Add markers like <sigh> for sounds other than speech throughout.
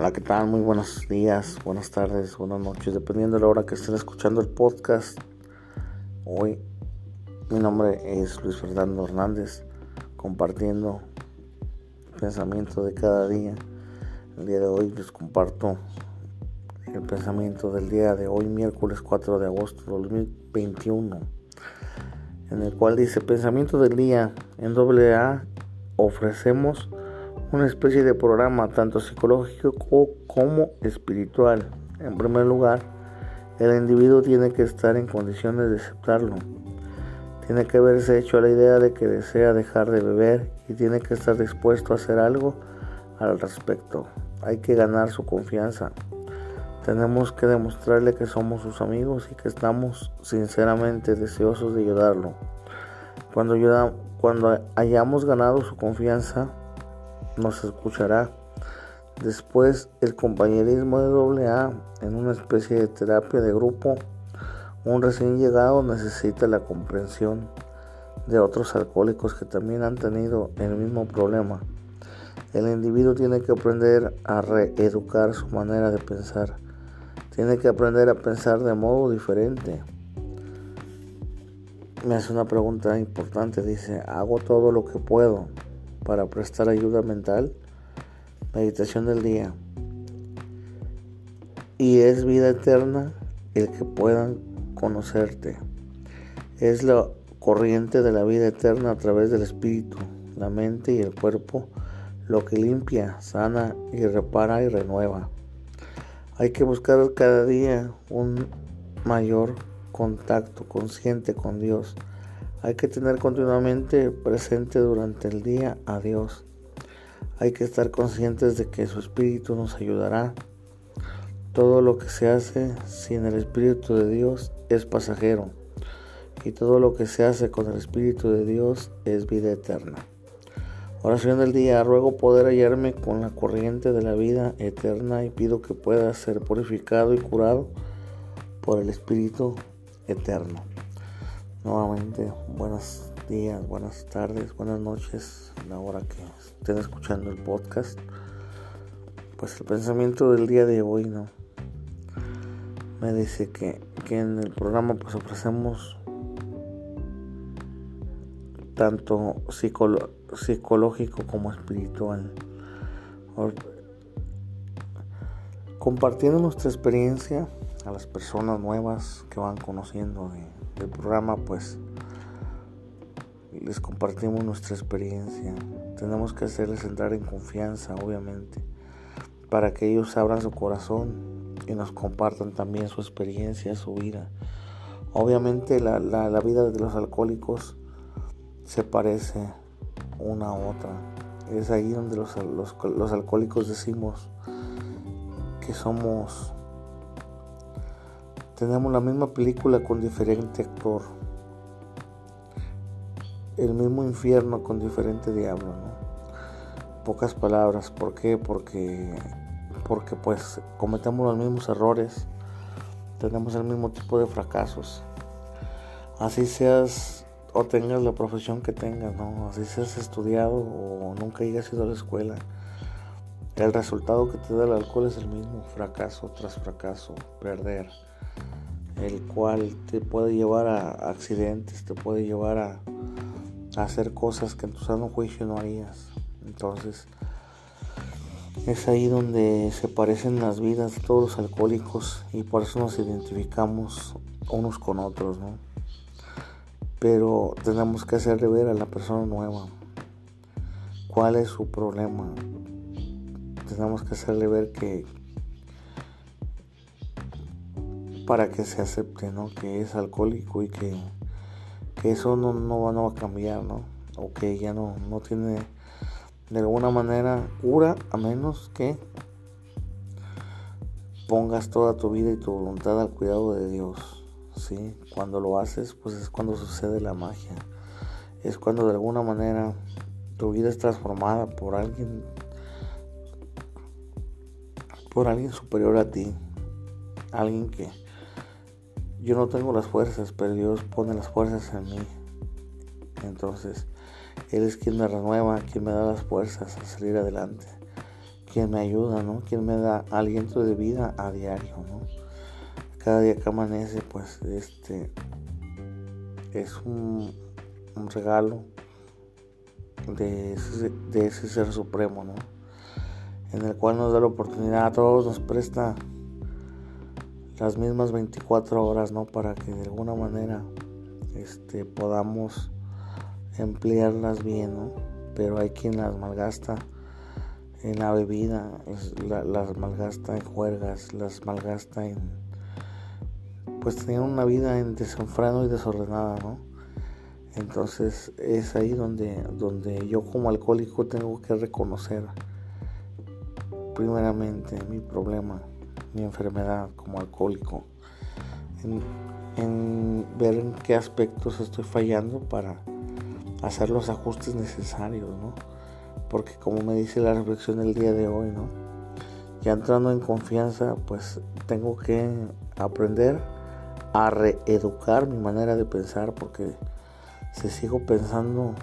Hola, ¿qué tal? Muy buenos días, buenas tardes, buenas noches, dependiendo de la hora que estén escuchando el podcast. Hoy mi nombre es Luis Fernando Hernández, compartiendo el pensamiento de cada día. El día de hoy les comparto el pensamiento del día de hoy, miércoles 4 de agosto de 2021, en el cual dice, pensamiento del día, en doble A ofrecemos una especie de programa tanto psicológico como espiritual. En primer lugar, el individuo tiene que estar en condiciones de aceptarlo. Tiene que haberse hecho la idea de que desea dejar de beber y tiene que estar dispuesto a hacer algo al respecto. Hay que ganar su confianza. Tenemos que demostrarle que somos sus amigos y que estamos sinceramente deseosos de ayudarlo. Cuando, cuando hayamos ganado su confianza, nos escuchará. Después el compañerismo de doble A en una especie de terapia de grupo. Un recién llegado necesita la comprensión de otros alcohólicos que también han tenido el mismo problema. El individuo tiene que aprender a reeducar su manera de pensar. Tiene que aprender a pensar de modo diferente. Me hace una pregunta importante. Dice, hago todo lo que puedo para prestar ayuda mental. Meditación del día. Y es vida eterna el que puedan conocerte. Es la corriente de la vida eterna a través del espíritu, la mente y el cuerpo, lo que limpia, sana y repara y renueva. Hay que buscar cada día un mayor contacto consciente con Dios hay que tener continuamente presente durante el día a Dios. Hay que estar conscientes de que su Espíritu nos ayudará. Todo lo que se hace sin el Espíritu de Dios es pasajero. Y todo lo que se hace con el Espíritu de Dios es vida eterna. Oración del día. Ruego poder hallarme con la corriente de la vida eterna y pido que pueda ser purificado y curado por el Espíritu eterno. Nuevamente, buenos días, buenas tardes, buenas noches, la hora que estén escuchando el podcast. Pues el pensamiento del día de hoy, ¿no? Me dice que, en el programa pues ofrecemos tanto psicológico como espiritual. Compartiendo nuestra experiencia a las personas nuevas que van conociendo de del programa, pues les compartimos nuestra experiencia. Tenemos que hacerles entrar en confianza, obviamente, para que ellos abran su corazón y nos compartan también su experiencia, su vida. Obviamente la, vida de los alcohólicos se parece una a otra. Es ahí donde los, los alcohólicos decimos que somos tenemos la misma película con diferente actor. El mismo infierno con diferente diablo, ¿no? Pocas palabras. ¿Por qué? Porque, porque pues cometemos los mismos errores. Tenemos el mismo tipo de fracasos. Así seas o tengas la profesión que tengas, ¿no? Así seas estudiado o nunca hayas ido a la escuela. El resultado que te da el alcohol es el mismo, fracaso tras fracaso, perder el cual te puede llevar a accidentes, te puede llevar a, hacer cosas que en tu sano juicio no harías. Entonces, es ahí donde se parecen las vidas de todos los alcohólicos y por eso nos identificamos unos con otros, ¿no? Pero tenemos que hacerle ver a la persona nueva cuál es su problema. Tenemos que hacerle ver que, para que se acepte, ¿no? Que es alcohólico y que, eso no, no, va a cambiar, ¿no? O que ya no, no tiene de alguna manera cura a menos que pongas toda tu vida y tu voluntad al cuidado de Dios. ¿sí? Cuando lo haces, pues es cuando sucede la magia. Es cuando de alguna manera tu vida es transformada por alguien por alguien superior a ti. Alguien que yo no tengo las fuerzas, pero Dios pone las fuerzas en mí. Entonces, Él es quien me renueva, quien me da las fuerzas a salir adelante. quien me ayuda, ¿no? Quien me da aliento de vida a diario, ¿no? Cada día que amanece, pues, este es un, regalo de ese, de ese ser supremo, ¿no? En el cual nos da la oportunidad a todos, nos presta las mismas 24 horas, ¿no? Para que de alguna manera este, podamos emplearlas bien, ¿no? Pero hay quien las malgasta en la bebida, las malgasta en juergas, las malgasta en... Pues tener una vida en desenfreno y desordenada, ¿no? Entonces es ahí donde, donde yo como alcohólico tengo que reconocer primeramente mi problema, mi enfermedad como alcohólico, en, en ver en qué aspectos estoy fallando para hacer los ajustes necesarios, ¿no? Porque como me dice la reflexión del día de hoy, ¿no? Ya entrando en confianza, pues tengo que aprender a reeducar mi manera de pensar porque si sigo pensando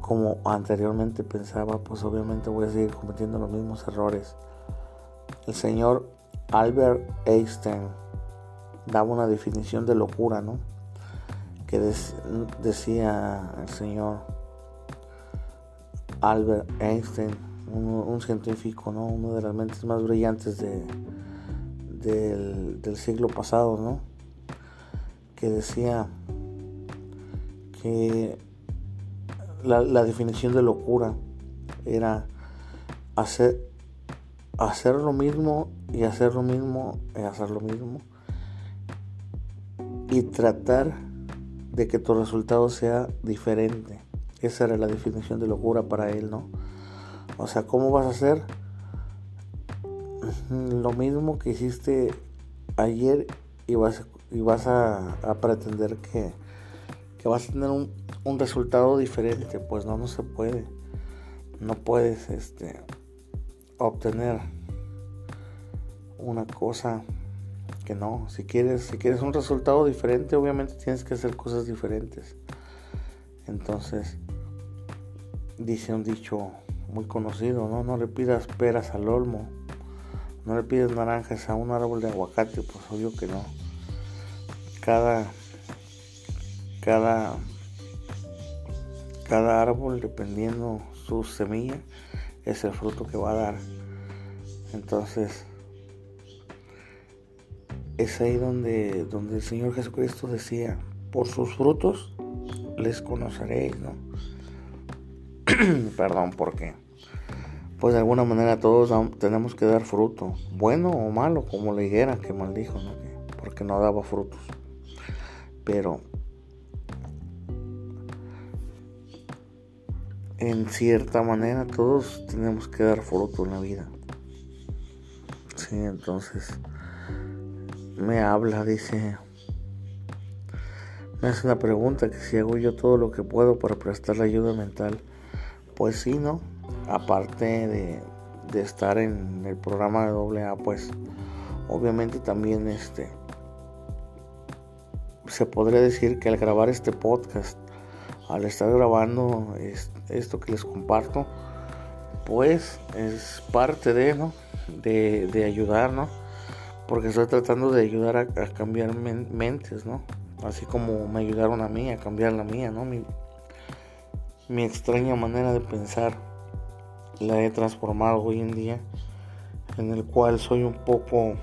como anteriormente pensaba, pues obviamente voy a seguir cometiendo los mismos errores. El señor Albert Einstein daba una definición de locura, ¿no? Que decía el señor Albert Einstein, un, científico, ¿no? Una de las mentes más brillantes de, del, siglo pasado, ¿no? Que decía que la definición de locura era hacer, hacer lo mismo y hacer lo mismo y hacer lo mismo y tratar de que tu resultado sea diferente. Esa era la definición de locura para él, ¿no? O sea, ¿cómo vas a hacer lo mismo que hiciste ayer y vas, y vas a, pretender que, que, vas a tener un, un, resultado diferente? Pues no, no se puede. No puedes este, obtener una cosa no. Si quieres, si quieres un resultado diferente, obviamente tienes que hacer cosas diferentes. Entonces, dice un dicho muy conocido, ¿no? No le pidas peras al olmo, no le pides naranjas a un árbol de aguacate, pues obvio que no. Cada, cada, cada árbol, dependiendo su semilla, es el fruto que va a dar. Entonces, es ahí donde, donde el Señor Jesucristo decía, por sus frutos les conoceréis, ¿no? <clears throat> Perdón, ¿por qué? Pues de alguna manera todos tenemos que dar fruto, bueno o malo, como la higuera que maldijo, ¿no? Porque no daba frutos. Pero en cierta manera todos tenemos que dar fruto en la vida. Sí, entonces me habla, dice, me hace una pregunta que si hago yo todo lo que puedo para prestar la ayuda mental. Pues sí, ¿no? Aparte de, de estar en el programa de AA, pues obviamente también este se podría decir que al grabar este podcast, al estar grabando esto que les comparto, pues es parte de, ¿no? De, de ayudar, ¿no? porque estoy tratando de ayudar a, cambiar mentes, ¿no? Así como me ayudaron a mí a cambiar la mía, ¿no? Mi, mi extraña manera de pensar la he transformado hoy en día, en el cual soy un poco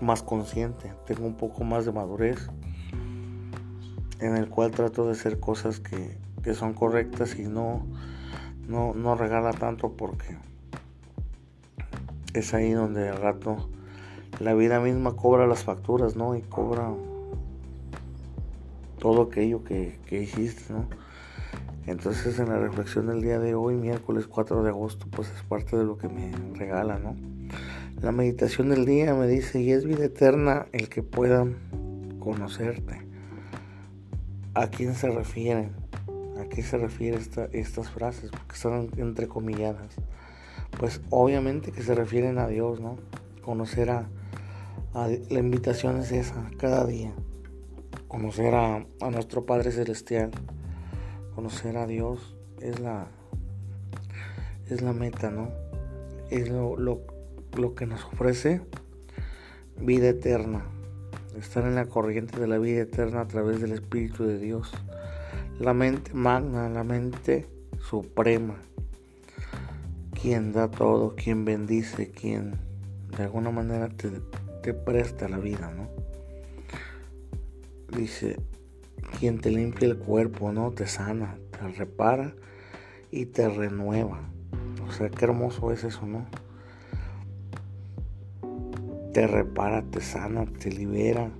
más consciente, tengo un poco más de madurez, en el cual trato de hacer cosas que, que son correctas y no, no, no regala tanto porque es ahí donde al rato la vida misma cobra las facturas, ¿no? Y cobra todo aquello que, hiciste, ¿no? Entonces en la reflexión del día de hoy, miércoles 4 de agosto, pues es parte de lo que me regala, ¿no? La meditación del día me dice, y es vida eterna el que pueda conocerte. ¿A quién se refieren? ¿A qué se refieren estas frases? Porque están entrecomilladas. Pues obviamente que se refieren a Dios, ¿no? Conocer a, la invitación es esa, cada día. Conocer a, nuestro Padre Celestial, conocer a Dios, es la, es la meta, ¿no? Es lo, lo que nos ofrece vida eterna, estar en la corriente de la vida eterna a través del Espíritu de Dios, la mente magna, la mente suprema, quien da todo, quien bendice, quien de alguna manera te, te presta la vida, ¿no? Dice, quien te limpia el cuerpo, ¿no? Te sana, te repara y te renueva. O sea, qué hermoso es eso, ¿no? Te repara, te sana, te libera,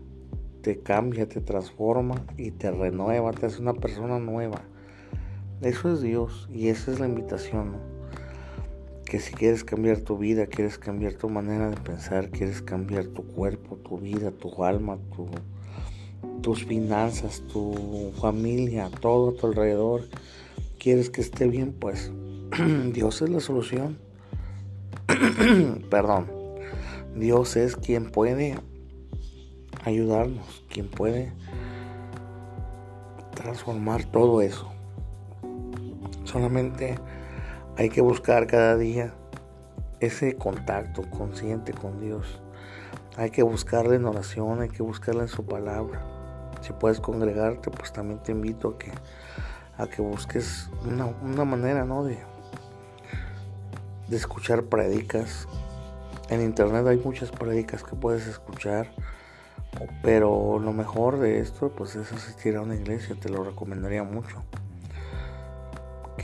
te cambia, te transforma y te renueva, te hace una persona nueva. Eso es Dios y esa es la invitación. Que si quieres cambiar tu vida, quieres cambiar tu manera de pensar, quieres cambiar tu cuerpo, tu vida, tu alma, tus finanzas, tu familia, todo a tu alrededor, quieres que esté bien, pues <clears throat> Dios es la solución. <clears throat> Perdón. Dios es quien puede ayudarnos, quien puede transformar todo eso. Solamente hay que buscar cada día ese contacto consciente con Dios. Hay que buscarle en oración, hay que buscarle en su palabra. Si puedes congregarte, pues también te invito a que, a que busques una, manera ¿no? de, de escuchar predicas. En internet hay muchas predicas que puedes escuchar. Pero lo mejor de esto pues es asistir a una iglesia, te lo recomendaría mucho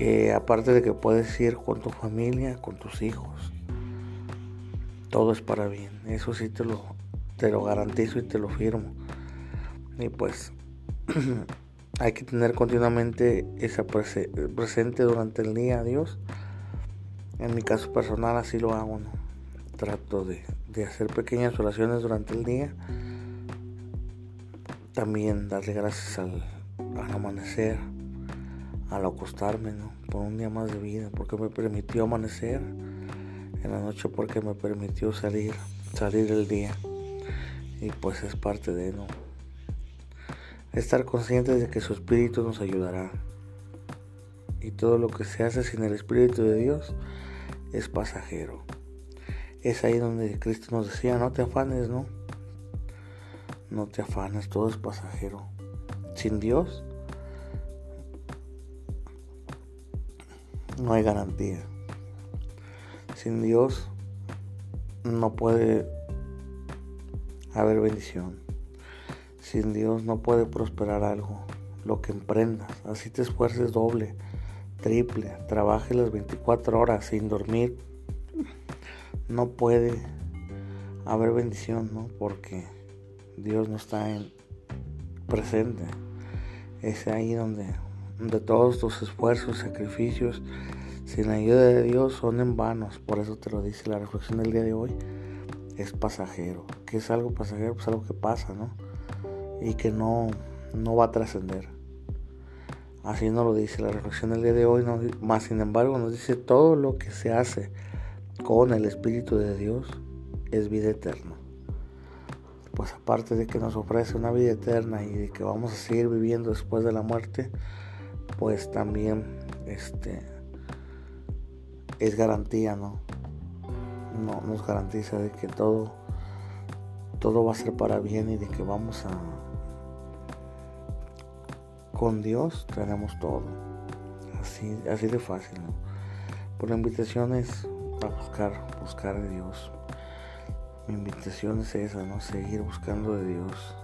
que aparte de que puedes ir con tu familia, con tus hijos, todo es para bien. Eso sí te lo, te lo garantizo y te lo firmo. Y pues <clears throat> hay que tener continuamente esa presente durante el día Dios. En mi caso personal así lo hago, ¿no? Trato de, de hacer pequeñas oraciones durante el día. También darle gracias al, al amanecer al acostarme, ¿no? Por un día más de vida, porque me permitió amanecer en la noche, porque me permitió salir, salir el día. Y pues es parte de, ¿no? Estar conscientes de que su espíritu nos ayudará. Y todo lo que se hace sin el espíritu de Dios es pasajero. Es ahí donde Cristo nos decía, no te afanes, ¿no? No te afanes, todo es pasajero. Sin Dios no hay garantía. Sin Dios no puede haber bendición. Sin Dios no puede prosperar algo. Lo que emprendas, así te esfuerces doble, triple, trabajes las 24 horas sin dormir. No puede haber bendición, ¿no? Porque Dios no está en presente. Es ahí donde de todos tus esfuerzos, sacrificios, sin la ayuda de Dios son en vanos. Por eso te lo dice la reflexión del día de hoy. Es pasajero. ¿Qué es algo pasajero? Pues algo que pasa, ¿no? Y que no, no va a trascender. Así nos lo dice la reflexión del día de hoy. más sin embargo nos dice todo lo que se hace con el Espíritu de Dios es vida eterna. Pues aparte de que nos ofrece una vida eterna y de que vamos a seguir viviendo después de la muerte, pues también este es garantía, ¿no? No nos garantiza de que todo todo va a ser para bien y de que vamos a con Dios tenemos todo. Así, así de fácil, ¿no? Por la invitación es a buscar, buscar de Dios. Mi invitación es esa, ¿no? Seguir buscando de Dios.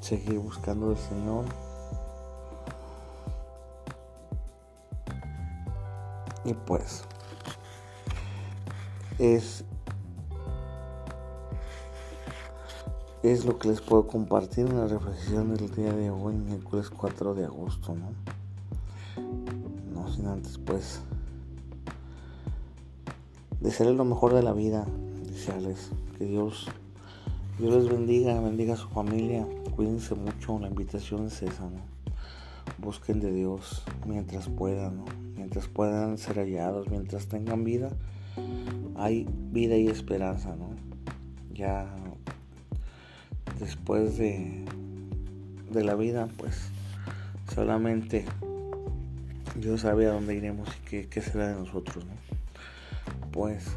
seguir buscando al Señor. Y pues es es lo que les puedo compartir en la reflexión del día de hoy, miércoles 4 de agosto, ¿no? No sin antes pues desearles lo mejor de la vida, que Dios Dios les bendiga, bendiga a su familia, cuídense mucho, la invitación es esa, ¿no? Busquen de Dios mientras puedan, ¿no? Mientras puedan ser hallados, mientras tengan vida, hay vida y esperanza, ¿no? Ya después de, de la vida, pues solamente Dios sabe a dónde iremos y qué, qué será de nosotros, ¿no? Pues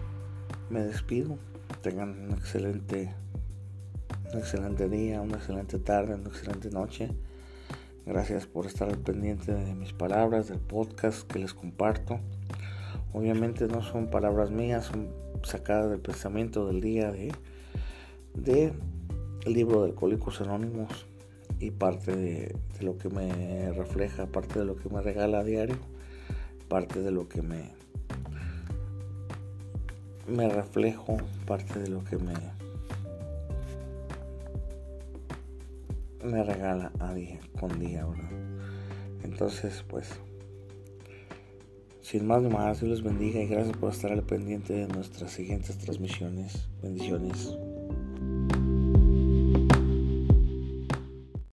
me despido. Tengan un excelente, un excelente día, una excelente tarde, una excelente noche. Gracias por estar al pendiente de mis palabras, del podcast que les comparto. Obviamente no son palabras mías, son sacadas del pensamiento del día de, de libro de Alcohólicos Anónimos y parte de, de, lo que me refleja, parte de lo que me regala a diario, parte de lo que me me reflejo, parte de lo que me me regala a día con día, Entonces, pues sin más ni más, Dios les bendiga y gracias por estar al pendiente de nuestras siguientes transmisiones. Bendiciones.